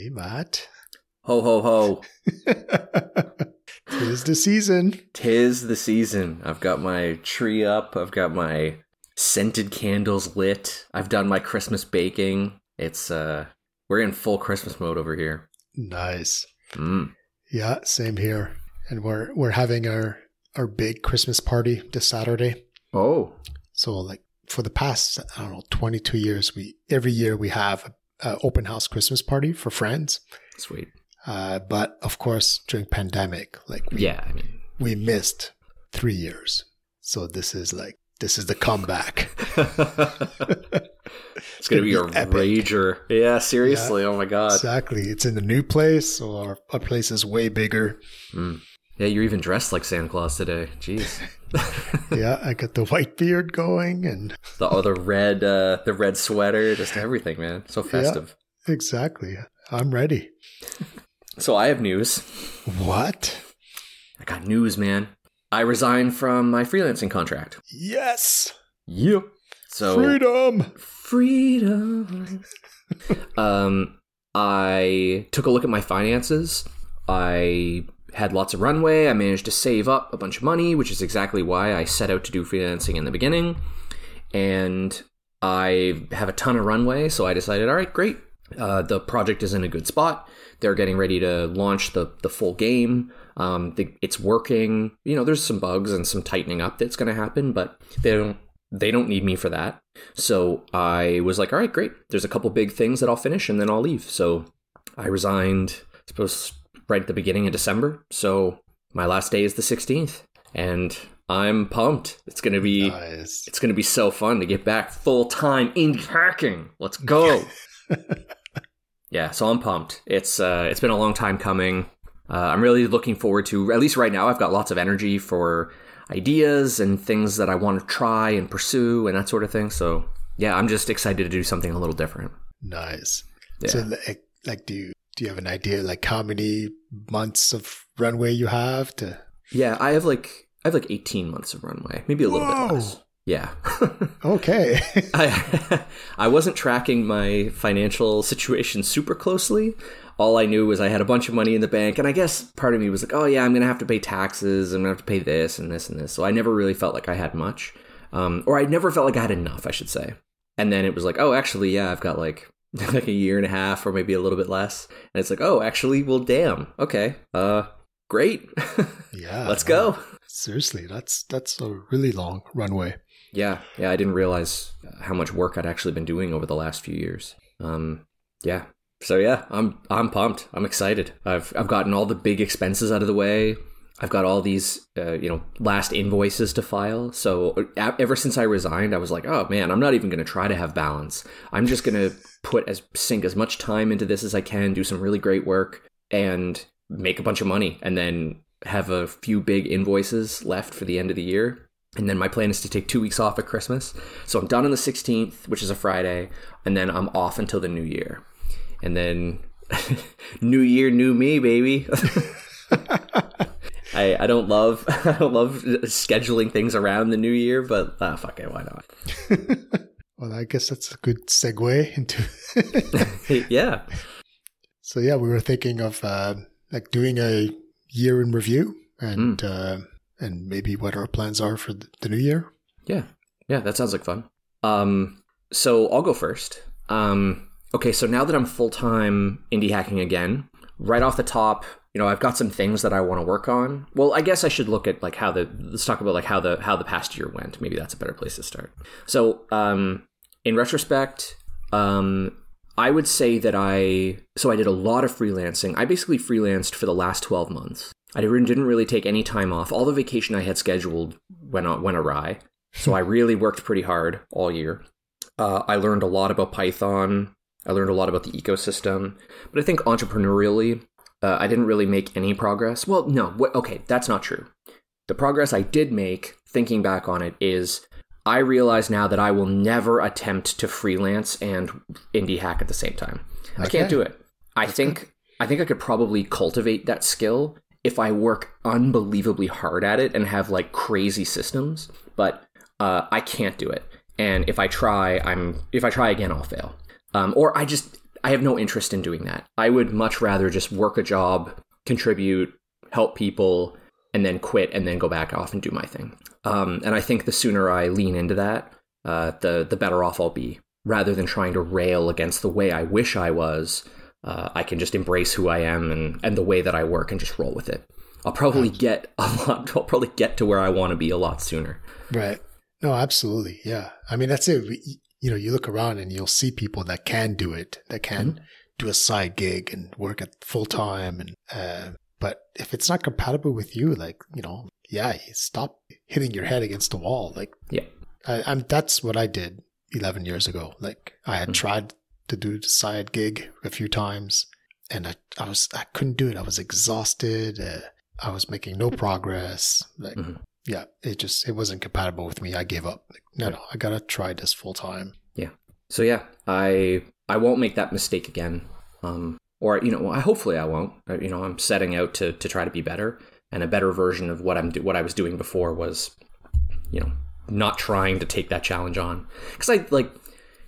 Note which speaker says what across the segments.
Speaker 1: Hey, Matt.
Speaker 2: Ho ho ho.
Speaker 1: Tis the season.
Speaker 2: Tis the season. I've got my tree up. I've got my scented candles lit. I've done my Christmas baking. It's uh we're in full Christmas mode over here.
Speaker 1: Nice.
Speaker 2: Mm.
Speaker 1: Yeah, same here. And we're we're having our our big Christmas party this Saturday.
Speaker 2: Oh.
Speaker 1: So like for the past I don't know 22 years, we every year we have a open house Christmas party for friends.
Speaker 2: Sweet.
Speaker 1: Uh, but of course, during pandemic, like we,
Speaker 2: Yeah, I mean
Speaker 1: we missed three years. So this is like this is the comeback.
Speaker 2: it's gonna be a
Speaker 1: epic.
Speaker 2: rager. Yeah, seriously. Oh my god.
Speaker 1: Exactly. It's in the new place, so our, our place is way bigger.
Speaker 2: Mm. Yeah, you're even dressed like Santa Claus today. Jeez.
Speaker 1: yeah, I got the white beard going and
Speaker 2: the oh, the red uh the red sweater, just everything, man. So festive.
Speaker 1: exactly. I'm ready.
Speaker 2: So I have news.
Speaker 1: What?
Speaker 2: I got news, man. I resigned from my freelancing contract.
Speaker 1: Yes.
Speaker 2: Yep. So
Speaker 1: Freedom.
Speaker 2: freedom. um, I took a look at my finances. I had lots of runway. I managed to save up a bunch of money, which is exactly why I set out to do freelancing in the beginning. And I have a ton of runway, so I decided, all right, great. Uh, the project is in a good spot. They're getting ready to launch the the full game. Um, the, it's working. You know, there's some bugs and some tightening up that's going to happen, but they don't they don't need me for that. So I was like, all right, great. There's a couple big things that I'll finish and then I'll leave. So I resigned, I suppose, right at the beginning of December. So my last day is the 16th, and I'm pumped. It's gonna be
Speaker 1: Nice.
Speaker 2: it's gonna be so fun to get back full time in hacking. Let's go. yeah, so I'm pumped. It's uh, it's been a long time coming. Uh, I'm really looking forward to at least right now. I've got lots of energy for ideas and things that I want to try and pursue and that sort of thing. So yeah, I'm just excited to do something a little different.
Speaker 1: Nice.
Speaker 2: Yeah.
Speaker 1: So like, like do you do you have an idea like how many months of runway you have to
Speaker 2: Yeah, I have like I have like 18 months of runway, maybe a little
Speaker 1: Whoa.
Speaker 2: bit less. Yeah.
Speaker 1: Okay.
Speaker 2: I I wasn't tracking my financial situation super closely. All I knew was I had a bunch of money in the bank, and I guess part of me was like, "Oh yeah, I'm gonna have to pay taxes. I'm gonna have to pay this and this and this." So I never really felt like I had much, um, or I never felt like I had enough, I should say. And then it was like, "Oh, actually, yeah, I've got like like a year and a half, or maybe a little bit less." And it's like, "Oh, actually, well, damn, okay, uh, great,
Speaker 1: yeah.
Speaker 2: let's go."
Speaker 1: Seriously, that's that's a really long runway.
Speaker 2: Yeah, yeah, I didn't realize how much work I'd actually been doing over the last few years. Um, yeah, so yeah, I'm I'm pumped. I'm excited. I've I've gotten all the big expenses out of the way. I've got all these, uh, you know, last invoices to file. So uh, ever since I resigned, I was like, oh man, I'm not even going to try to have balance. I'm just going to put as sink as much time into this as I can, do some really great work, and make a bunch of money, and then have a few big invoices left for the end of the year. And then my plan is to take two weeks off at Christmas. So I'm done on the 16th, which is a Friday, and then I'm off until the new year. And then new year, new me, baby. I, I don't love I don't love scheduling things around the new year, but ah, fuck it, why not?
Speaker 1: Well, I guess that's a good segue into.
Speaker 2: yeah,
Speaker 1: so yeah, we were thinking of uh, like doing a year in review and uh, and maybe what our plans are for the new year.
Speaker 2: yeah, yeah. That sounds like fun. Um, so I'll go first. Um, okay, so now that I'm full time indie hacking again, right off the top, you know, I've got some things that I want to work on. Well, I guess I should look at like how the let's talk about like how the how the past year went. Maybe that's a better place to start. So, um, in retrospect, um, I would say that I so I did a lot of freelancing. I basically freelanced for the last twelve months. I didn't really take any time off. All the vacation I had scheduled went went awry. So I really worked pretty hard all year. Uh, I learned a lot about Python. I learned a lot about the ecosystem. But I think entrepreneurially, uh, I didn't really make any progress. Well, no, wh- okay, that's not true. The progress I did make, thinking back on it, is I realize now that I will never attempt to freelance and indie hack at the same time. I can't do it. I think I think I could probably cultivate that skill if I work unbelievably hard at it and have like crazy systems, but uh, I can't do it. And if I try, I'm if I try again, I'll fail. Um, or I just I have no interest in doing that. I would much rather just work a job, contribute, help people, and then quit and then go back off and do my thing. Um, and I think the sooner I lean into that, uh, the the better off I'll be. Rather than trying to rail against the way I wish I was, uh, I can just embrace who I am and, and the way that I work and just roll with it. I'll probably get a lot. I'll probably get to where I want to be a lot sooner.
Speaker 1: Right. No, absolutely. Yeah. I mean, that's it. You know, you look around and you'll see people that can do it, that can mm-hmm. do a side gig and work at full time. And, uh, but if it's not compatible with you, like, you know, yeah, you stop hitting your head against the wall. Like,
Speaker 2: yeah,
Speaker 1: I, am that's what I did 11 years ago. Like, I had mm-hmm. tried to do the side gig a few times and I, I was, I couldn't do it. I was exhausted. Uh, I was making no progress. Like, mm-hmm yeah, it just it wasn't compatible with me. I gave up. Like, no, no, I gotta try this full time.
Speaker 2: Yeah. So yeah, I I won't make that mistake again. Um, or you know, hopefully I won't. Uh, you know, I'm setting out to to try to be better, and a better version of what I'm do- what I was doing before was, you know, not trying to take that challenge on because I like,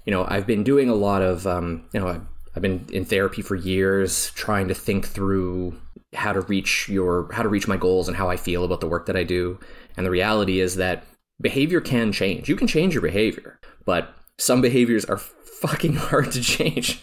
Speaker 2: you know, I've been doing a lot of um, you know, I've, I've been in therapy for years, trying to think through how to reach your how to reach my goals and how I feel about the work that I do and the reality is that behavior can change. You can change your behavior, but some behaviors are fucking hard to change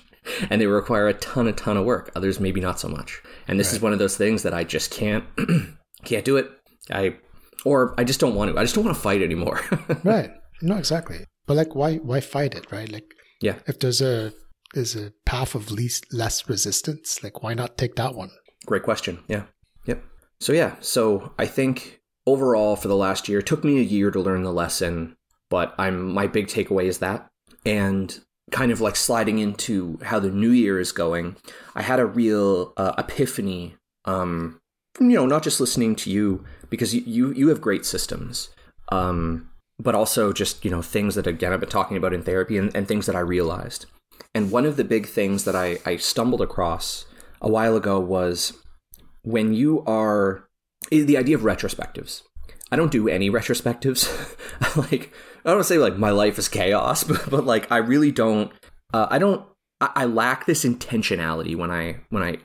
Speaker 2: and they require a ton, a ton of work. Others maybe not so much. And this right. is one of those things that I just can't, can't do it. I, or I just don't want to. I just don't want to fight anymore.
Speaker 1: right. No, exactly. But like, why, why fight it? Right. Like,
Speaker 2: yeah.
Speaker 1: If there's a, there's a path of least less resistance, like why not take that one?
Speaker 2: Great question. Yeah. Yep. So yeah. So I think overall for the last year, It took me a year to learn the lesson, but I'm my big takeaway is that. And kind of like sliding into how the new year is going, I had a real uh, epiphany um, from you know not just listening to you because you you, you have great systems, um, but also just you know things that again I've been talking about in therapy and, and things that I realized. And one of the big things that I, I stumbled across a while ago was when you are the idea of retrospectives. I don't do any retrospectives. like I don't say like my life is chaos, but, but like I really don't. Uh, I don't. I, I, lack this intentionality when I when I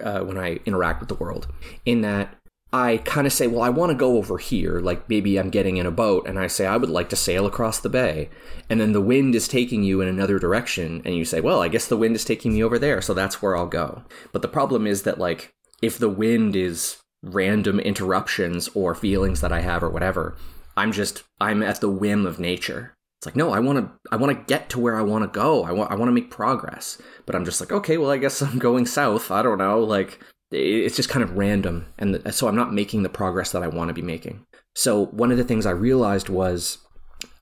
Speaker 2: uh, when I interact with the world. In that I kind of say, well, I want to go over here. Like maybe I'm getting in a boat, and I say I would like to sail across the bay, and then the wind is taking you in another direction, and you say, well, I guess the wind is taking me over there, so that's where I'll go. But the problem is that like if the wind is random interruptions or feelings that I have or whatever. I'm just I'm at the whim of nature. It's like, no, I want to I want to get to where I want to go. I want I want to make progress. But I'm just like, okay, well, I guess I'm going south. I don't know, like it's just kind of random and so I'm not making the progress that I want to be making. So one of the things I realized was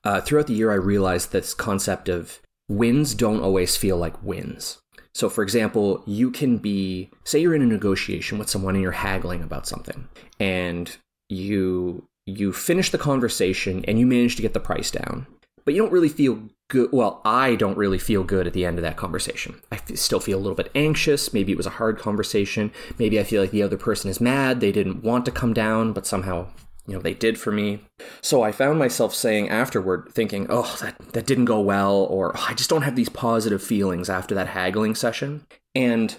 Speaker 2: uh, throughout the year I realized this concept of wins don't always feel like wins. So, for example, you can be, say, you're in a negotiation with someone and you're haggling about something, and you you finish the conversation and you manage to get the price down, but you don't really feel good. Well, I don't really feel good at the end of that conversation. I still feel a little bit anxious. Maybe it was a hard conversation. Maybe I feel like the other person is mad. They didn't want to come down, but somehow you know they did for me. So i found myself saying afterward thinking oh that, that didn't go well or oh, i just don't have these positive feelings after that haggling session. And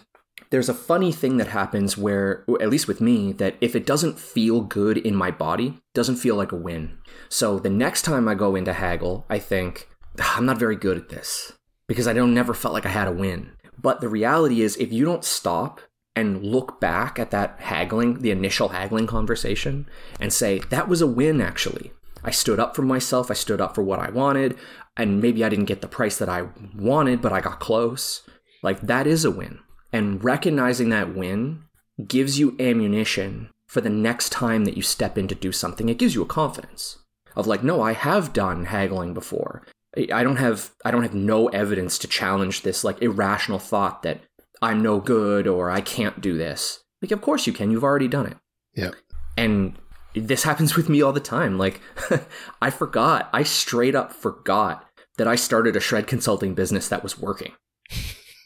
Speaker 2: there's a funny thing that happens where at least with me that if it doesn't feel good in my body doesn't feel like a win. So the next time i go into haggle i think ah, i'm not very good at this because i don't never felt like i had a win. But the reality is if you don't stop and look back at that haggling, the initial haggling conversation, and say, that was a win, actually. I stood up for myself, I stood up for what I wanted, and maybe I didn't get the price that I wanted, but I got close. Like, that is a win. And recognizing that win gives you ammunition for the next time that you step in to do something. It gives you a confidence of like, no, I have done haggling before. I don't have I don't have no evidence to challenge this like irrational thought that I'm no good or I can't do this. Like, of course you can. You've already done it.
Speaker 1: Yeah.
Speaker 2: And this happens with me all the time. Like, I forgot. I straight up forgot that I started a shred consulting business that was working.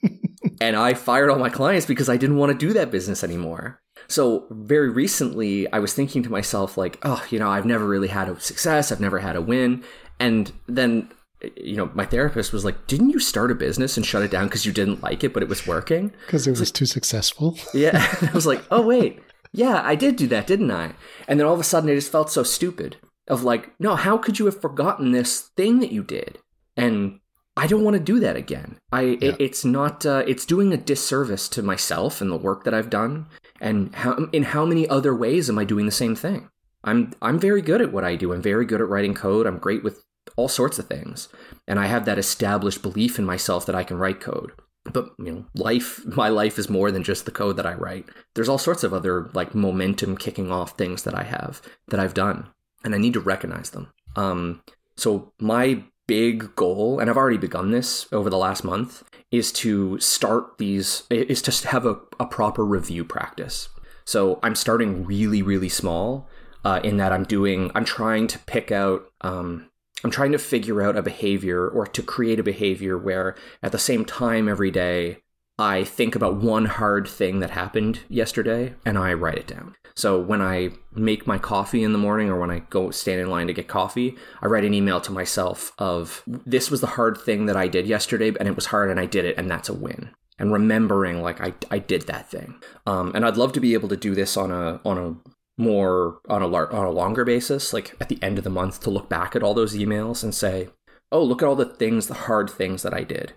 Speaker 2: and I fired all my clients because I didn't want to do that business anymore. So, very recently, I was thinking to myself, like, oh, you know, I've never really had a success. I've never had a win. And then you know, my therapist was like, "Didn't you start a business and shut it down because you didn't like it, but it was working?"
Speaker 1: Because it was too successful.
Speaker 2: Yeah, I was like, "Oh wait, yeah, I did do that, didn't I?" And then all of a sudden, I just felt so stupid. Of like, no, how could you have forgotten this thing that you did? And I don't want to do that again. I
Speaker 1: Yeah.
Speaker 2: it, it's not uh, it's doing a disservice to myself and the work that I've done. And how in how many other ways am I doing the same thing? I'm I'm very good at what I do. I'm very good at writing code. I'm great with all sorts of things. And I have that established belief in myself that I can write code. But you know, life my life is more than just the code that I write. There's all sorts of other like momentum kicking off things that I have that I've done. And I need to recognize them. Um so my big goal, and I've already begun this over the last month, is to start these is to have a, a proper review practice. So I'm starting really, really small uh, in that I'm doing I'm trying to pick out um, I'm trying to figure out a behavior or to create a behavior where at the same time every day I think about one hard thing that happened yesterday and I write it down. So when I make my coffee in the morning or when I go stand in line to get coffee, I write an email to myself of this was the hard thing that I did yesterday and it was hard and I did it and that's a win. And remembering like I, I did that thing. Um, and I'd love to be able to do this on a on a more on a lar- on a longer basis, like at the end of the month to look back at all those emails and say, "Oh, look at all the things, the hard things that I did."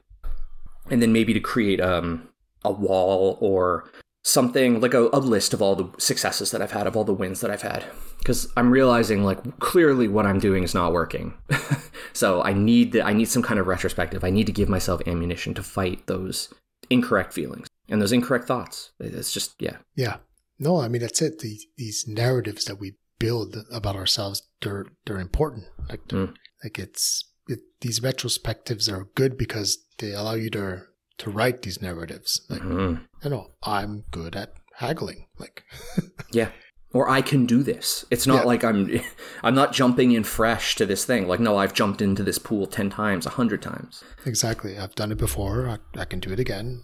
Speaker 2: And then maybe to create um a wall or something like a, a list of all the successes that I've had, of all the wins that I've had. Because I'm realizing like clearly what I'm doing is not working. so I need the, I need some kind of retrospective. I need to give myself ammunition to fight those incorrect feelings and those incorrect thoughts. It's just yeah.
Speaker 1: Yeah. No, I mean that's it. The, these narratives that we build about ourselves, they're they're important. Like they're,
Speaker 2: Mm.
Speaker 1: like it's it, these retrospectives are good because they allow you to to write these narratives. Like
Speaker 2: Mhm.
Speaker 1: you know, I'm good at haggling. Like
Speaker 2: Yeah. Or I can do this. It's not
Speaker 1: Yeah.
Speaker 2: like I'm I'm not jumping in fresh to this thing. Like no, I've jumped into this pool 10 times, 100 times.
Speaker 1: exactly, I've done it before. I, I can do it again.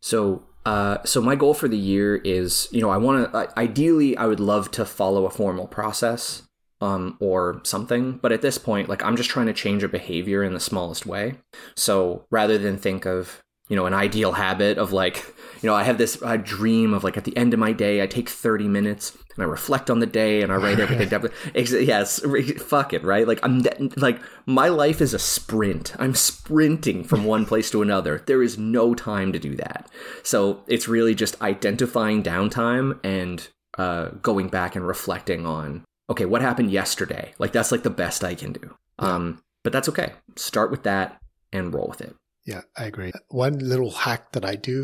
Speaker 2: So, uh, so my goal for the year is, you know, I want to. Ideally, I would love to follow a formal process, um, or something. But at this point, like, I'm just trying to change a behavior in the smallest way. So rather than think of, you know, an ideal habit of like, you know, I have this uh, dream of like at the end of my day, I take 30 minutes and I reflect on the day and I write everything down. Yes, fuck it, right? Like I'm like my life is a sprint. I'm sprinting from one place to another. There is no time to do that. So it's really just identifying downtime and uh, going back and reflecting on okay, what happened yesterday? Like that's like the best I can do. Um, but that's okay. Start with that and roll with it.
Speaker 1: Yeah, I agree. One little hack that I do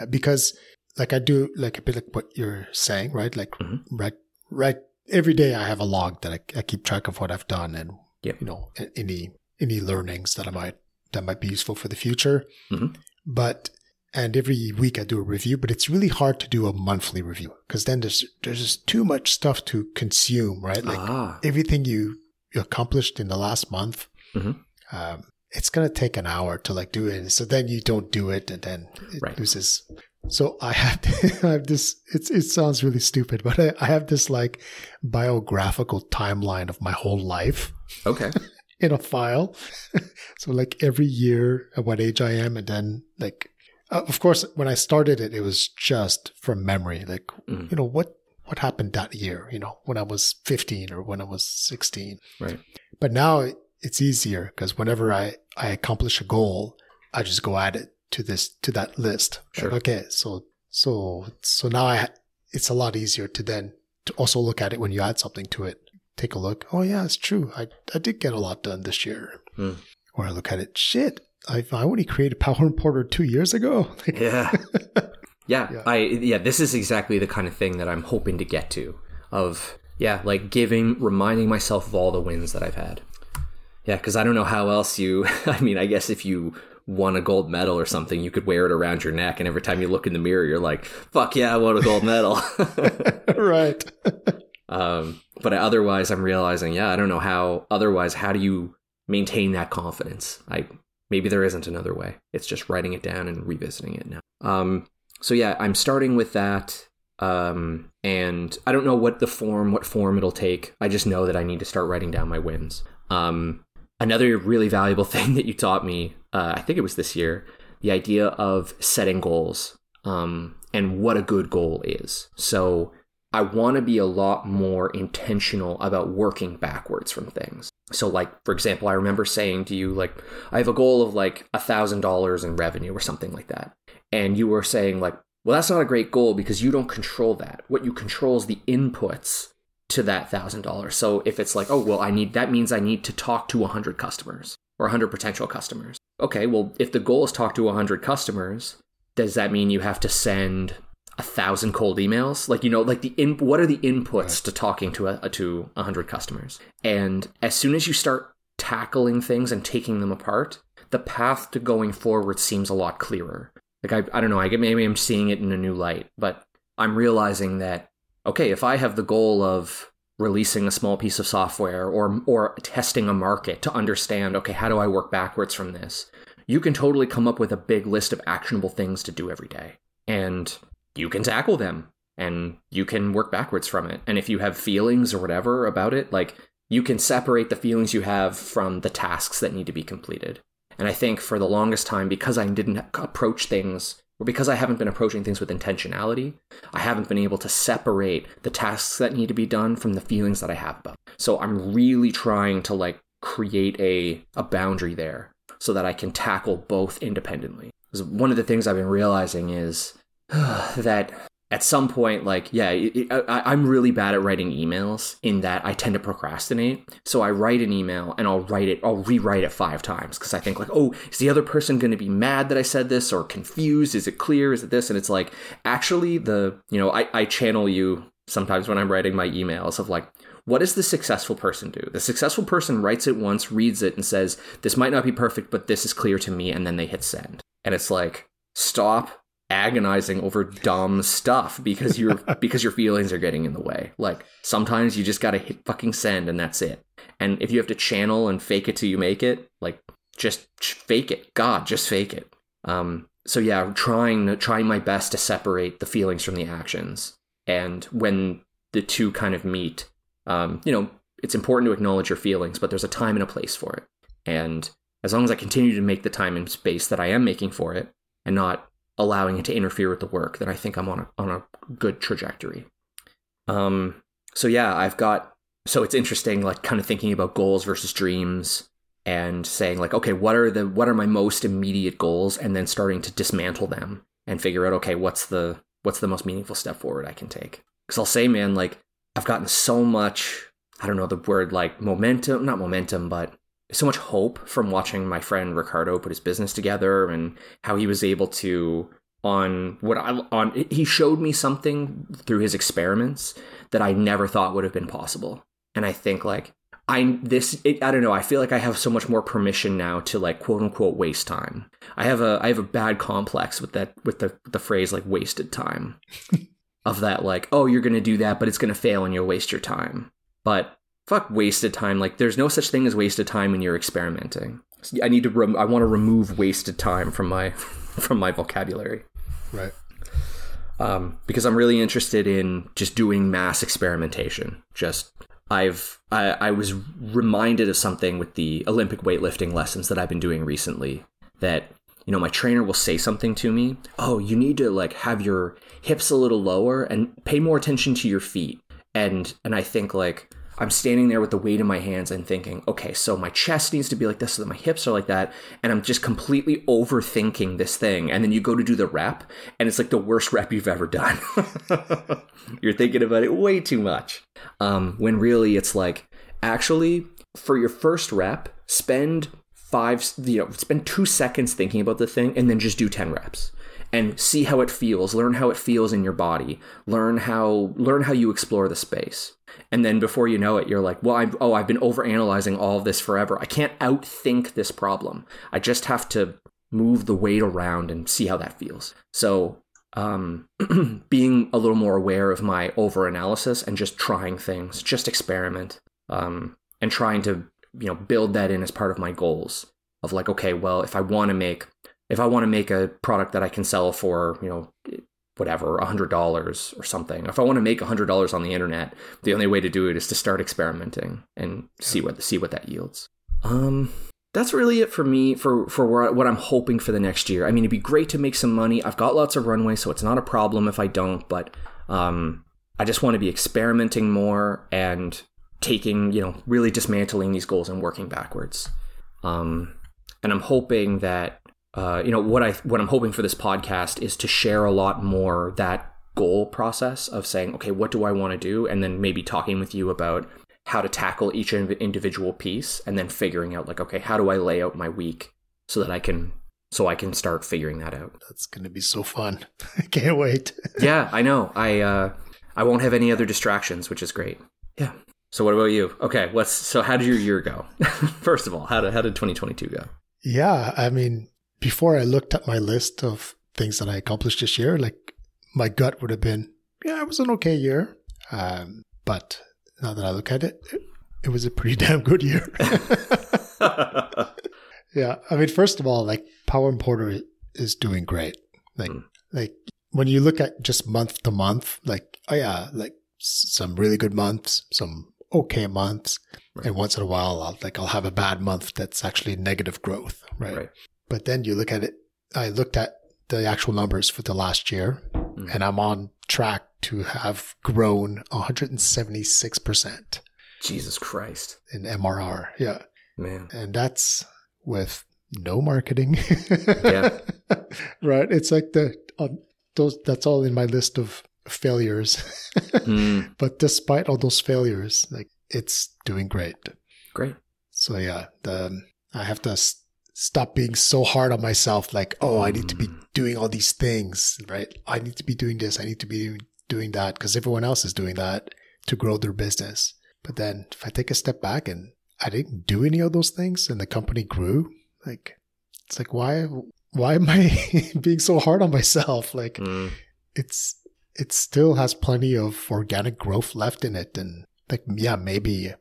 Speaker 1: uh, because like I do like a bit like what you're saying, right? Like
Speaker 2: Mhm.
Speaker 1: right right every day I have a log that I, I keep track of what I've done and
Speaker 2: Yep.
Speaker 1: you know any any learnings that I might that might be useful for the future.
Speaker 2: Mhm.
Speaker 1: But and every week I do a review, but it's really hard to do a monthly review because then there's there's just too much stuff to consume, right? Like
Speaker 2: ah,
Speaker 1: everything you, you accomplished in the last month,
Speaker 2: Mhm.
Speaker 1: um, it's gonna take an hour to like do it. So then you don't do it, and then it
Speaker 2: Right.
Speaker 1: loses. So I have I have this. It's it sounds really stupid, but I, I have this like biographical timeline of my whole life
Speaker 2: okay.
Speaker 1: in a file. so like every year at what age I am, and then like uh, of course when I started it, it was just from memory. Like
Speaker 2: Mhm.
Speaker 1: you know what what happened that year. You know when I was fifteen or when I was sixteen.
Speaker 2: Right.
Speaker 1: But now it's easier because whenever I I accomplish a goal, I just go add it to this to that list. Like,
Speaker 2: Sure.
Speaker 1: okay, so so so now I it's a lot easier to then to also look at it when you add something to it. Take a look. Oh yeah, it's true. I I did get a lot done this year.
Speaker 2: Hmm.
Speaker 1: Or I look at it. Shit, I I only created Power Importer two years ago. Like,
Speaker 2: Yeah. yeah.
Speaker 1: Yeah.
Speaker 2: I yeah, this is exactly the kind of thing that I'm hoping to get to of yeah, like giving reminding myself of all the wins that I've had. Yeah, cuz I don't know how else you I mean, I guess if you won a gold medal or something, you could wear it around your neck and every time you look in the mirror you're like, "Fuck yeah, I won a gold medal."
Speaker 1: right.
Speaker 2: um but otherwise I'm realizing, yeah, I don't know how otherwise how do you maintain that confidence? I maybe there isn't another way. It's just writing it down and revisiting it now. Um so yeah, I'm starting with that um and I don't know what the form what form it'll take. I just know that I need to start writing down my wins. Um another really valuable thing that you taught me, uh, I think it was this year, the idea of setting goals um, and what a good goal is. So I want to be a lot more intentional about working backwards from things. So, like for example, I remember saying to you, like, I have a goal of like a thousand dollars in revenue or something like that, and you were saying like, well, that's not a great goal because you don't control that. What you control is the inputs to that thousand dollars. So if it's like, oh well, I need that means I need to talk to a hundred customers or a hundred potential customers. Okay, well, if the goal is talk to a hundred customers, does that mean you have to send a thousand cold emails like you know like the in what are the inputs right. to talking to a, to a hundred customers and as soon as you start tackling things and taking them apart the path to going forward seems a lot clearer like i, I don't know i get maybe i'm seeing it in a new light but i'm realizing that okay if i have the goal of releasing a small piece of software or or testing a market to understand okay how do i work backwards from this you can totally come up with a big list of actionable things to do every day and you can tackle them and you can work backwards from it. And if you have feelings or whatever about it, like you can separate the feelings you have from the tasks that need to be completed. And I think for the longest time, because I didn't approach things, or because I haven't been approaching things with intentionality, I haven't been able to separate the tasks that need to be done from the feelings that I have about. So I'm really trying to like create a a boundary there so that I can tackle both independently. Because one of the things I've been realizing is that at some point, like, yeah, I, am really bad at writing emails in that I tend to procrastinate. So I write an email and I'll write it, I'll rewrite it five times because I think, like, oh, is the other person going to be mad that I said this or confused? Is it clear? Is it this? And it's like, actually, the, you know, I, I channel you sometimes when I'm writing my emails of like, what does the successful person do? The successful person writes it once, reads it, and says, this might not be perfect, but this is clear to me. And then they hit send. And it's like, stop agonizing over dumb stuff because your because your feelings are getting in the way. Like sometimes you just got to hit fucking send and that's it. And if you have to channel and fake it till you make it, like just fake it. God, just fake it. Um so yeah, trying trying my best to separate the feelings from the actions. And when the two kind of meet, um, you know, it's important to acknowledge your feelings, but there's a time and a place for it. And as long as I continue to make the time and space that I am making for it and not allowing it to interfere with the work, then I think I'm on a, on a good trajectory. Um, so yeah, I've got, so it's interesting, like kind of thinking about goals versus dreams and saying like, okay, what are the, what are my most immediate goals? And then starting to dismantle them and figure out, okay, what's the, what's the most meaningful step forward I can take? Cause I'll say, man, like I've gotten so much, I don't know the word like momentum, not momentum, but so much hope from watching my friend Ricardo put his business together and how he was able to on what I on he showed me something through his experiments that I never thought would have been possible. And I think like I this it, I don't know, I feel like I have so much more permission now to like quote unquote waste time. I have a I have a bad complex with that with the the phrase like wasted time. of that like, oh, you're going to do that but it's going to fail and you'll waste your time. But fuck wasted time. Like there's no such thing as wasted time when you're experimenting. I need to. Rem- I want to remove wasted time from my from my vocabulary.
Speaker 1: Right.
Speaker 2: Um, because I'm really interested in just doing mass experimentation. Just I've I, I was reminded of something with the Olympic weightlifting lessons that I've been doing recently. That you know my trainer will say something to me. Oh, you need to like have your hips a little lower and pay more attention to your feet. And and I think like I'm standing there with the weight in my hands and thinking, okay, so my chest needs to be like this, so that my hips are like that. And I'm just completely overthinking this thing. And then you go to do the rep, and it's like the worst rep you've ever done. You're thinking about it way too much. Um, when really it's like, actually, for your first rep, spend five, you know, spend two seconds thinking about the thing and then just do 10 reps and see how it feels learn how it feels in your body learn how learn how you explore the space and then before you know it you're like well I've, oh i've been over analyzing all of this forever. I can't outthink this problem. I just have to move the weight around and see how that feels. So um, being a little more aware of my over analysis and just trying things just experiment um, and trying to you know build that in as part of my goals of like okay well if i want to make if i want to make a product that i can sell for you know whatever, $100 or something. If I want to make $100 on the internet, the only way to do it is to start experimenting and see what see what that yields. Um, that's really it for me for for what I'm hoping for the next year. I mean, it'd be great to make some money. I've got lots of runway, so it's not a problem if I don't. But um, I just want to be experimenting more and taking, you know, really dismantling these goals and working backwards. Um, and I'm hoping that, uh, you know, what I what I'm hoping for this podcast is to share a lot more that goal process of saying, okay, what do I want to do, and then maybe talking with you about how to tackle each individual piece and then figuring out like okay how do i lay out my week so that i can so i can start figuring that out?
Speaker 1: That's going to be so fun. I can't wait.
Speaker 2: Yeah i know. I uh i won't have any other distractions which is great. Yeah. So what about you? Okay what's so how did your year go? First of all how did how did 2022 go?
Speaker 1: Yeah i mean before i looked at my list of things that i accomplished this year like my gut would have been yeah it was an okay year um but now that I look at it, it, was a pretty damn good year. yeah, I mean, first of all, like Power Importer is doing great. Like, mm. like when you look at just month to month, like, oh yeah, like some really good months, some okay months, right. and once in a while, I'll like I'll have a bad month that's actually negative growth, right? right? But then you look at it. I looked at the actual numbers for the last year, mm. and I'm on track to have grown 176%.
Speaker 2: Jesus Christ.
Speaker 1: In MRR. Yeah.
Speaker 2: Man.
Speaker 1: And that's with no marketing. yeah. Right. It's like the, uh, those, that's all in my list of failures. mm. But despite all those failures, like it's doing great.
Speaker 2: Great.
Speaker 1: So yeah, the, I have to stop being so hard on myself. Like, oh, I need to be mm. doing all these things, right? I need to be doing this. I need to be doing that because everyone else is doing that to grow their business. But then if I take a step back and I didn't do any of those things and the company grew, like it's like why why am I being so hard on myself? Like mm. it's it still has plenty of organic growth left in it and like yeah, maybe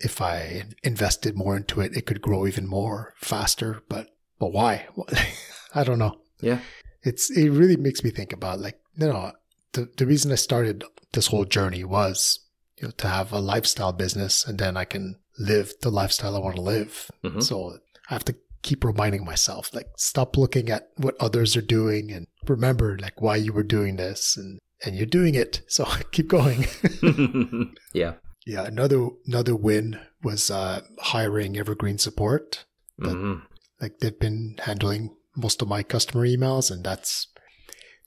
Speaker 1: if I invested more into it, it could grow even more faster. But but why? I don't know.
Speaker 2: Yeah,
Speaker 1: it's it really makes me think about like you know the, the reason I started this whole journey was, you know, to have a lifestyle business and then I can live the lifestyle I want to live. Mm-hmm. So I have to keep reminding myself, like, stop looking at what others are doing and remember, like, why you were doing this and, and you're doing it. So keep going.
Speaker 2: yeah.
Speaker 1: Yeah. Another, another win was, uh, hiring Evergreen support. But, mm-hmm. Like they've been handling most of my customer emails and that's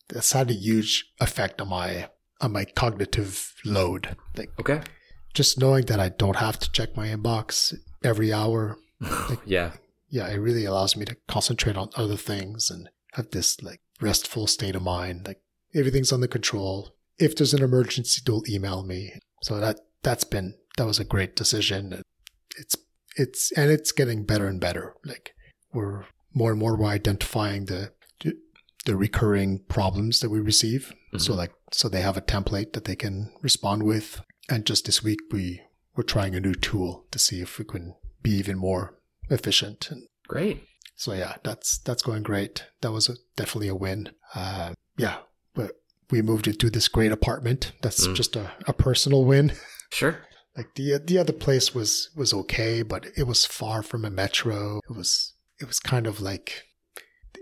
Speaker 1: that's had a huge effect on my on my cognitive load. Like
Speaker 2: okay,
Speaker 1: just knowing that I don't have to check my inbox every hour.
Speaker 2: Like, yeah,
Speaker 1: yeah, it really allows me to concentrate on other things and have this like restful state of mind. Like everything's under control. If there's an emergency, they'll email me. So that that's been that was a great decision. It's it's and it's getting better and better. Like we're more and more we're identifying the the recurring problems that we receive. Mm-hmm. So like, so they have a template that they can respond with. And just this week, we were trying a new tool to see if we can be even more efficient. And
Speaker 2: great.
Speaker 1: So yeah, that's, that's going great. That was a, definitely a win. Uh, yeah, but we moved into this great apartment. That's mm. just a, a personal win.
Speaker 2: Sure.
Speaker 1: like the, the other place was, was okay, but it was far from a metro. It was, it was kind of like,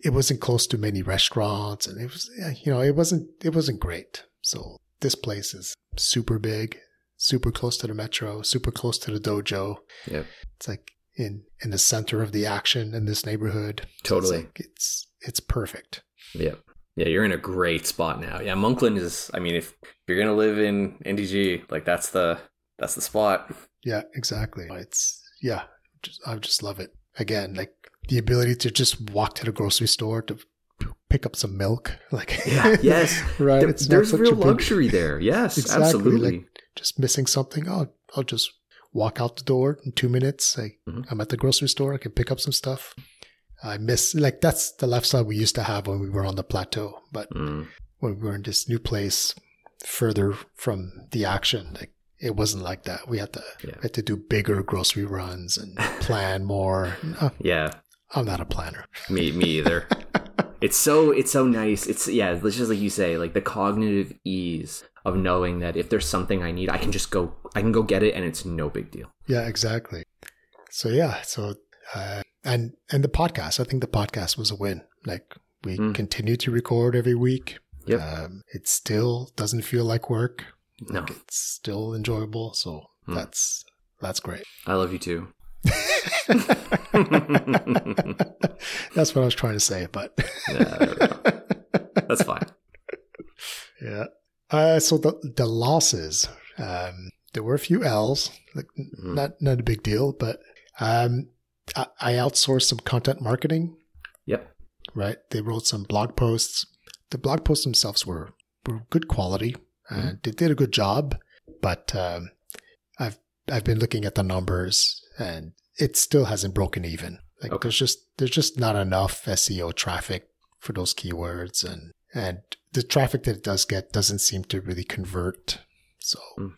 Speaker 1: it wasn't close to many restaurants and it was, you know, it wasn't, it wasn't great. So this place is super big, super close to the metro, super close to the dojo.
Speaker 2: Yeah.
Speaker 1: It's like in, in the center of the action in this neighborhood.
Speaker 2: Totally.
Speaker 1: it's, like it's, it's perfect.
Speaker 2: Yeah. Yeah, you're in a great spot now. Yeah, Monkland is. I mean, if you're gonna live in NDG, like that's the that's the spot.
Speaker 1: Yeah, exactly. It's yeah, just, I just love it. Again, like the ability to just walk to the grocery store to pick up some milk. Like,
Speaker 2: yeah, yes,
Speaker 1: right. There,
Speaker 2: it's there's real big... luxury there. Yes, exactly. absolutely.
Speaker 1: Like just missing something. Oh, I'll just walk out the door in two minutes. I, mm-hmm. I'm at the grocery store. I can pick up some stuff. I miss like that's the lifestyle we used to have when we were on the plateau, but mm. when we were in this new place further from the action, like it wasn't like that. We had to yeah. had to do bigger grocery runs and plan more.
Speaker 2: yeah,
Speaker 1: I'm not a planner.
Speaker 2: me, me either. it's so it's so nice. It's yeah, it's just like you say, like the cognitive ease of knowing that if there's something I need, I can just go, I can go get it, and it's no big deal.
Speaker 1: Yeah, exactly. so yeah, so uh, and and the podcast. I think the podcast was a win. Like we
Speaker 2: Mm.
Speaker 1: continue to record every week.
Speaker 2: Yep.
Speaker 1: Um, it still doesn't feel like work.
Speaker 2: No,
Speaker 1: Like it's still enjoyable. So
Speaker 2: Mm.
Speaker 1: that's that's great.
Speaker 2: I love you too.
Speaker 1: that's what I was trying to say, but
Speaker 2: Yeah, there we go. That's fine.
Speaker 1: yeah. Uh, so the the losses, um, there were a few L's, like
Speaker 2: Mhm.
Speaker 1: not not a big deal, but um, I, outsourced some content marketing.
Speaker 2: Yep.
Speaker 1: Right, they wrote some blog posts. The blog posts themselves were were good quality, and they did a good job. But um, I've I've been looking at the numbers, and it still hasn't broken even. Like
Speaker 2: Okay.
Speaker 1: there's just there's just not enough SEO traffic for those keywords, and and the traffic that it does get doesn't seem to really convert. So
Speaker 2: Mm.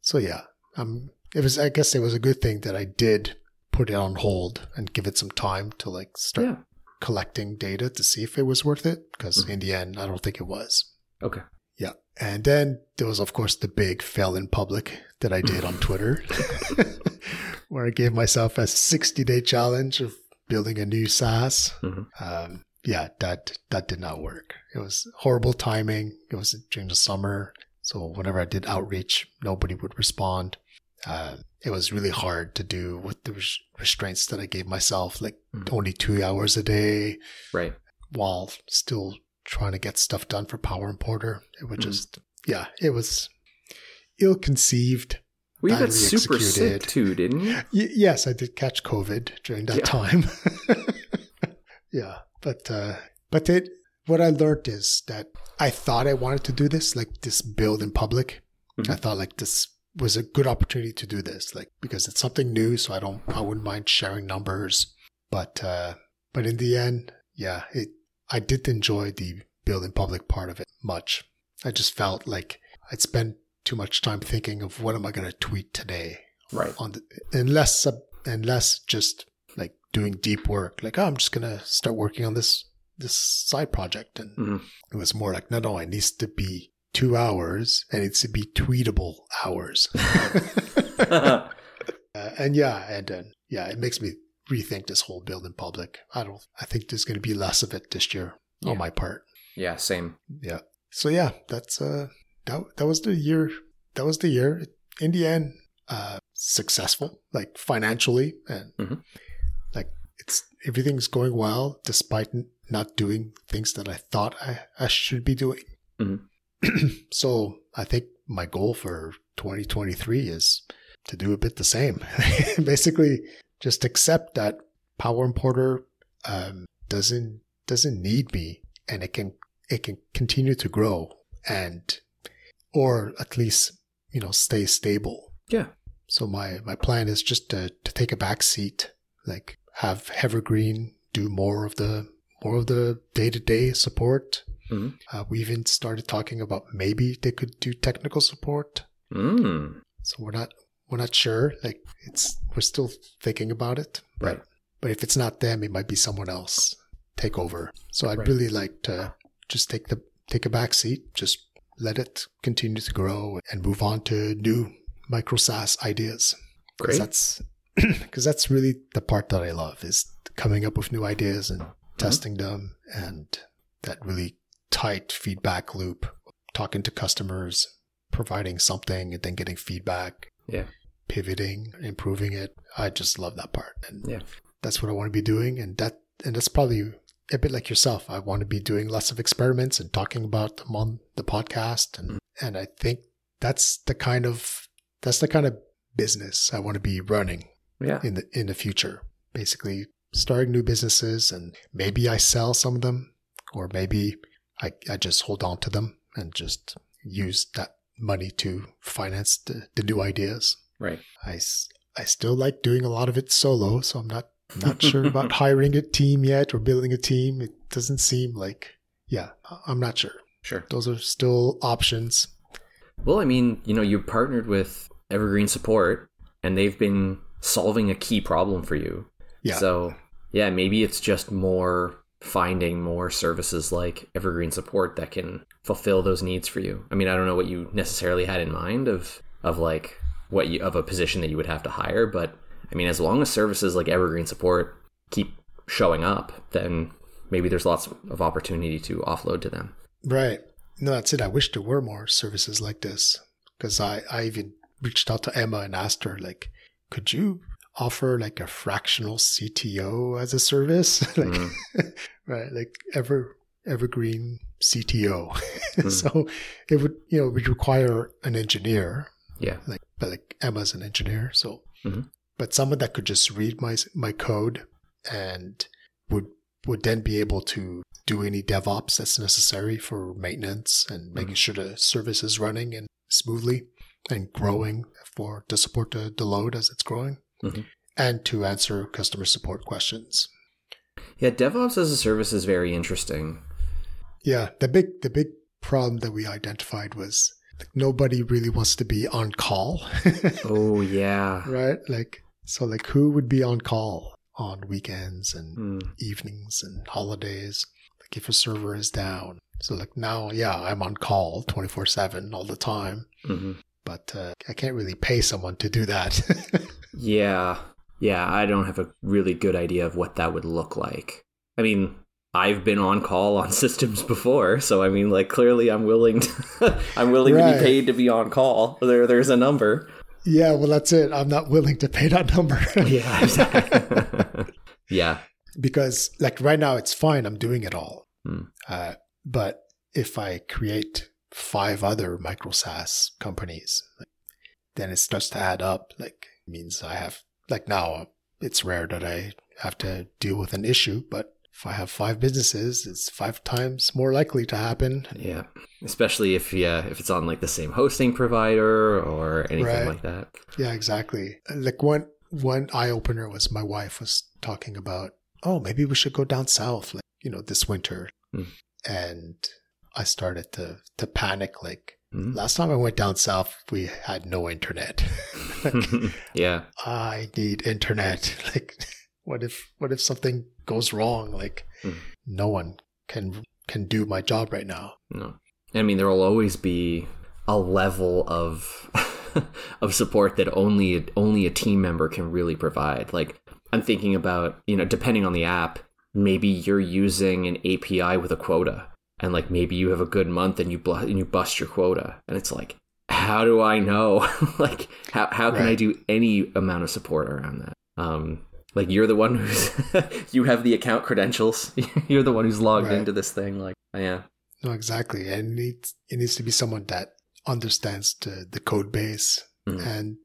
Speaker 1: so yeah, um, it was I guess it was a good thing that I did put it on hold and give it some time to like start
Speaker 2: Yeah.
Speaker 1: collecting data to see if it was worth it. Because
Speaker 2: Mhm.
Speaker 1: in the end, I don't think it was.
Speaker 2: Okay.
Speaker 1: Yeah. And then there was, of course, the big fail in public that I did on Twitter, where I gave myself a 60 day challenge of building a new SaaS.
Speaker 2: Mhm.
Speaker 1: Um, yeah, that that did not work. It was horrible timing. It was during the summer, so whenever I did outreach, nobody would respond. Uh, it was really hard to do with the res- restraints that I gave myself, like
Speaker 2: Mhm.
Speaker 1: only two hours a day,
Speaker 2: Right.
Speaker 1: while still trying to get stuff done for Power Importer. It would
Speaker 2: Mhm.
Speaker 1: just, yeah, it was ill conceived.
Speaker 2: Well, you got super sick too, didn't you?
Speaker 1: Y- yes, I did catch COVID during that
Speaker 2: Yeah.
Speaker 1: time. yeah, but uh, but it what I learned is that I thought I wanted to do this, like this build in public.
Speaker 2: Mhm.
Speaker 1: I thought like this was a good opportunity to do this, like because it's something new, so I don't I wouldn't mind sharing numbers. But uh, but in the end, yeah, it I did enjoy the build in public part of it much. I just felt like I'd spent too much time thinking of what am I going to tweet today
Speaker 2: Right.
Speaker 1: on the, and less sub, and less just like doing deep work. Like, oh, I'm just gonna start working on this this side project, and
Speaker 2: Mhm.
Speaker 1: it was more like, no, no, it needs to be two hours, and it needs to be tweetable hours. uh, and yeah, and uh, yeah, it makes me rethink this whole build in public. I don't. I think there's going to be less of it this year
Speaker 2: Yeah.
Speaker 1: on my part.
Speaker 2: yeah. Same.
Speaker 1: Yeah. So yeah, that's uh that that was the year. That was the year. In the end, uh, successful, like financially, and
Speaker 2: Mhm.
Speaker 1: like it's everything's going well despite n- not doing things that I thought I, I should be doing.
Speaker 2: Mhm.
Speaker 1: so I think my goal for 2023 is to do a bit the same. Basically, just accept that Power Importer um, doesn't doesn't need me, and it can it can continue to grow and or at least you know stay stable.
Speaker 2: Yeah.
Speaker 1: So my my plan is just to to take a back seat, like have Evergreen do more of the more of the day to day support.
Speaker 2: Mhm.
Speaker 1: Uh, we even started talking about maybe they could do technical support.
Speaker 2: Mm.
Speaker 1: So we're not we're not sure. Like it's we're still thinking about it. But,
Speaker 2: Right.
Speaker 1: But if it's not them, it might be someone else take over. So I'd
Speaker 2: Right.
Speaker 1: really like to just take the take a back seat, just let it continue to grow and move on to new micro SaaS ideas. Because
Speaker 2: Great.
Speaker 1: that's because that's really the part that I love is coming up with new ideas and testing them and that really tight feedback loop, talking to customers, providing something and then getting feedback,
Speaker 2: Yeah.
Speaker 1: pivoting, improving it. I just love that part. And
Speaker 2: Yeah.
Speaker 1: that's what I want to be doing. And that and that's probably a bit like yourself. I want to be doing lots of experiments and talking about them on the podcast. And mm. and I think that's the kind of that's the kind of business I want to be running
Speaker 2: Yeah.
Speaker 1: in the in the future. Basically, starting new businesses, and maybe I sell some of them, or maybe I I just hold on to them and just use that money to finance the, the new ideas.
Speaker 2: Right.
Speaker 1: I, I still like doing a lot of it solo, so I'm not not sure about hiring a team yet or building a team. It doesn't seem like yeah, I'm not sure.
Speaker 2: Sure.
Speaker 1: Those are still options.
Speaker 2: Well, I mean, you know, you partnered with Evergreen Support, and they've been solving a key problem for you.
Speaker 1: Yeah.
Speaker 2: So, yeah, maybe it's just more finding more services like Evergreen Support that can fulfill those needs for you. I mean, I don't know what you necessarily had in mind of of like what you of a position that you would have to hire, but I mean, as long as services like Evergreen support keep showing up, then maybe there's lots of opportunity to offload to them.
Speaker 1: Right. No, that's it. I wish there were more services like this because I, I even reached out to Emma and asked her, like, could you offer like a fractional CTO as a service? like, mm. right. Like ever, evergreen CTO. Mm. so it would, you know, would require an engineer.
Speaker 2: Yeah.
Speaker 1: Like, but like Emma's an engineer. So, mm-hmm. but someone that could just read my, my code and would, would then be able to do any DevOps that's necessary for maintenance and making mm-hmm. sure the service is running and smoothly and growing for to support the, the load as it's growing mm-hmm. and to answer customer support questions.
Speaker 2: Yeah, DevOps as a service is very interesting.
Speaker 1: Yeah, the big the big problem that we identified was like nobody really wants to be on call.
Speaker 2: oh yeah.
Speaker 1: Right? Like so like who would be on call on weekends and mm. evenings and holidays? Like if a server is down. So like now, yeah, I'm on call 24/7 all the time. Mm-hmm but uh, I can't really pay someone to do that.
Speaker 2: yeah. Yeah, I don't have a really good idea of what that would look like. I mean, I've been on call on systems before, so I mean, like clearly, I'm willing to, I'm willing right. to be paid to be on call. There, there's a number.
Speaker 1: Yeah, well, that's it. I'm not willing to pay that number.
Speaker 2: yeah, yeah,
Speaker 1: because like right now, it's fine. I'm doing it all. Hmm. Uh, but if I create five other micro SaaS companies, then it starts to add up. Like means I have like now it's rare that I have to deal with an issue, but if I have five businesses, it's five times more likely to happen.
Speaker 2: Yeah, especially if yeah if it's on like the same hosting provider or anything right. like that.
Speaker 1: Yeah, exactly. Like one one eye opener was my wife was talking about, oh, maybe we should go down south, like you know, this winter, mm. and I started to to panic. Like mm-hmm. last time I went down south, we had no internet.
Speaker 2: like, yeah,
Speaker 1: I need internet. Like, what if what if something goes wrong? Like, mm. no one can can do my job right now.
Speaker 2: No, I mean there will always be a level of of support that only only a team member can really provide. Like I'm thinking about, you know, depending on the app, maybe you're using an API with a quota and like maybe you have a good month and you bl- and you bust your quota. And it's like how do i know? Like how, how can right. i do any amount of support around that? Um like you're the one who's you have the account credentials. You're the one who's logged right. into this thing like yeah.
Speaker 1: No exactly. And it needs it needs to be someone that understands the, the code base mm. and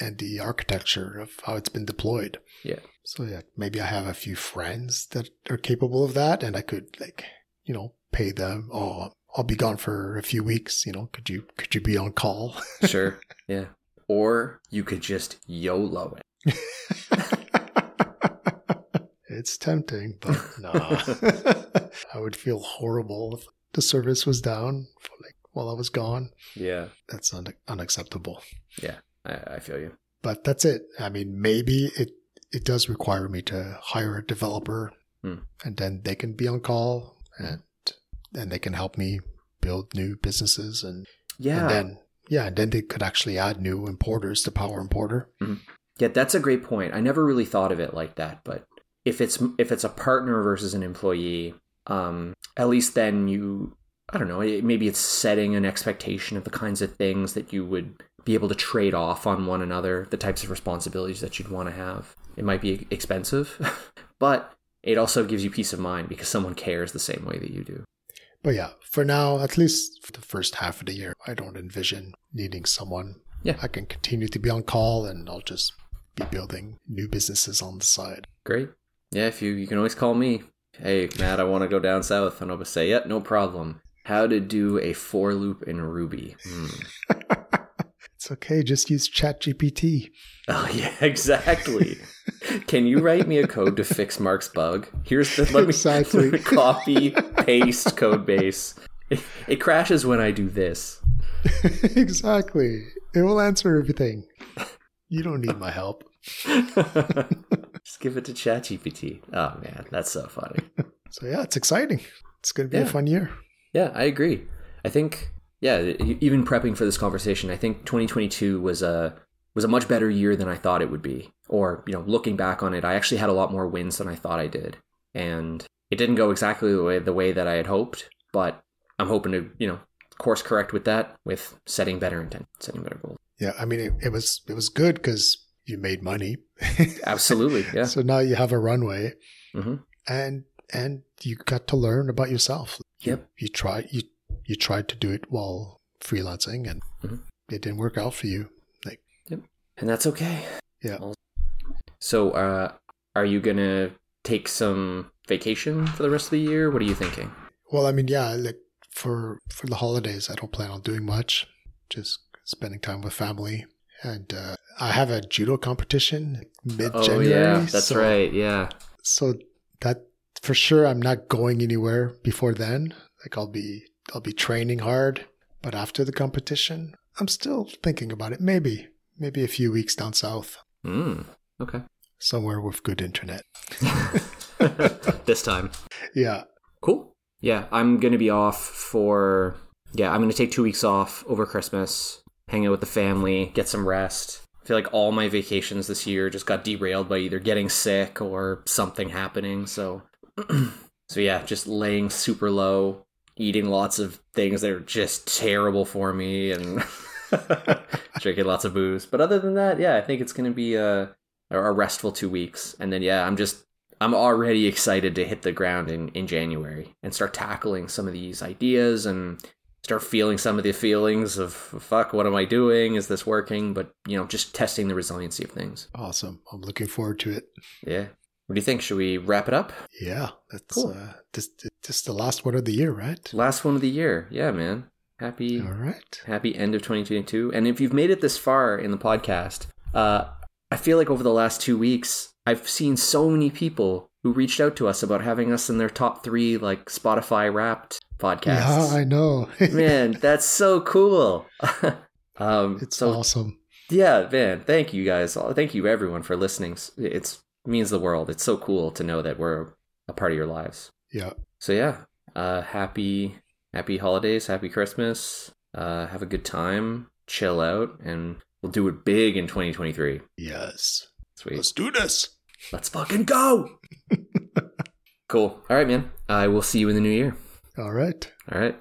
Speaker 1: and the architecture of how it's been deployed.
Speaker 2: Yeah.
Speaker 1: So yeah maybe i have a few friends that are capable of that and i could like you know pay them. Oh, I'll be gone for a few weeks. You know, could you could you be on call?
Speaker 2: sure. Yeah. Or you could just YOLO it.
Speaker 1: it's tempting, but no. I would feel horrible if the service was down for like while I was gone.
Speaker 2: Yeah.
Speaker 1: That's un- unacceptable.
Speaker 2: Yeah, I, I feel you.
Speaker 1: But that's it. I mean, maybe it it does require me to hire a developer, hmm. and then they can be on call, and and they can help me build new businesses and
Speaker 2: yeah.
Speaker 1: and then yeah and then they could actually add new importers to power importer. Mm-hmm.
Speaker 2: yeah that's a great point. I never really thought of it like that but if it's if it's a partner versus an employee um at least then you i don't know maybe it's setting an expectation of the kinds of things that you would be able to trade off on one another the types of responsibilities that you'd want to have. It might be expensive but it also gives you peace of mind because someone cares the same way that you do
Speaker 1: but yeah, for now, at least for the first half of the year, I don't envision needing someone.
Speaker 2: Yeah.
Speaker 1: I can continue to be on call and I'll just be building new businesses on the side.
Speaker 2: Great. Yeah, if you you can always call me. Hey, Matt, I want to go down south. And I'll say, yeah, no problem. How to do a for loop in Ruby. Hmm.
Speaker 1: it's okay. Just use ChatGPT.
Speaker 2: Oh, yeah, exactly. Can you write me a code to fix Mark's bug? Here's the let me, exactly. Let me copy paste code base. It, it crashes when I do this.
Speaker 1: exactly. It will answer everything. You don't need my help.
Speaker 2: Just give it to ChatGPT. Oh man, that's so funny.
Speaker 1: So yeah, it's exciting. It's going to be yeah. a fun year.
Speaker 2: Yeah, I agree. I think yeah, even prepping for this conversation, I think 2022 was a was a much better year than I thought it would be. Or, you know, looking back on it, I actually had a lot more wins than I thought I did. And it didn't go exactly the way the way that I had hoped, but I'm hoping to, you know, course correct with that with setting better intent, setting better goals.
Speaker 1: Yeah, I mean it, it was it was good because you made money.
Speaker 2: Absolutely, yeah.
Speaker 1: so now you have a runway,
Speaker 2: hmm
Speaker 1: and and you got to learn about yourself.
Speaker 2: Yep.
Speaker 1: You, tried you you tried to do it while freelancing, and
Speaker 2: Mhm.
Speaker 1: it didn't work out for you.
Speaker 2: And that's okay.
Speaker 1: Yeah.
Speaker 2: So, uh, are you gonna take some vacation for the rest of the year? What are you thinking?
Speaker 1: Well, I mean, yeah, like for for the holidays, I don't plan on doing much. Just spending time with family, and uh, I have a judo competition mid January.
Speaker 2: Oh yeah, that's
Speaker 1: so,
Speaker 2: right. Yeah.
Speaker 1: So that for sure, I'm not going anywhere before then. Like I'll be I'll be training hard, but after the competition, I'm still thinking about it. Maybe maybe a few weeks down south,
Speaker 2: Mm, okay.
Speaker 1: somewhere with good internet.
Speaker 2: this time.
Speaker 1: Yeah.
Speaker 2: Cool. Yeah, I'm gonna be off for. Yeah, I'm gonna take two weeks off over Christmas, hang out with the family, get some rest. I feel like all my vacations this year just got derailed by either getting sick or something happening. So, so yeah, just laying super low, eating lots of things that are just terrible for me, and drinking lots of booze. But other than that, yeah, I think it's gonna be a a restful two weeks, and then yeah, I'm just I'm already excited to hit the ground in, in January and start tackling some of these ideas and start feeling some of the feelings of fuck, what am I doing? Is this working? But you know, just testing the resiliency of things.
Speaker 1: Awesome. I'm looking forward to it.
Speaker 2: Yeah. What do you think? Should we wrap it up?
Speaker 1: Yeah. That's
Speaker 2: Cool.
Speaker 1: uh this is the last one of the year, right?
Speaker 2: Last one of the year. Yeah, man. Happy
Speaker 1: All right.
Speaker 2: happy end of 2022. And if you've made it this far in the podcast, uh, I feel like over the last two weeks, I've seen so many people who reached out to us about having us in their top three, like Spotify Wrapped podcasts.
Speaker 1: Yeah, I know.
Speaker 2: man, that's so cool. um,
Speaker 1: it's
Speaker 2: so
Speaker 1: awesome.
Speaker 2: yeah, man, thank you guys. Thank you everyone for listening. It's it means the world. It's so cool to know that we're a part of your lives.
Speaker 1: Yeah.
Speaker 2: So yeah, uh, happy happy holidays, happy Christmas. Uh, have a good time, chill out, and we'll do it big in 2023.
Speaker 1: Yes.
Speaker 2: Sweet.
Speaker 1: Let's do this.
Speaker 2: Let's fucking go. cool. All right, man. I will see you in the new year.
Speaker 1: All right.
Speaker 2: All right.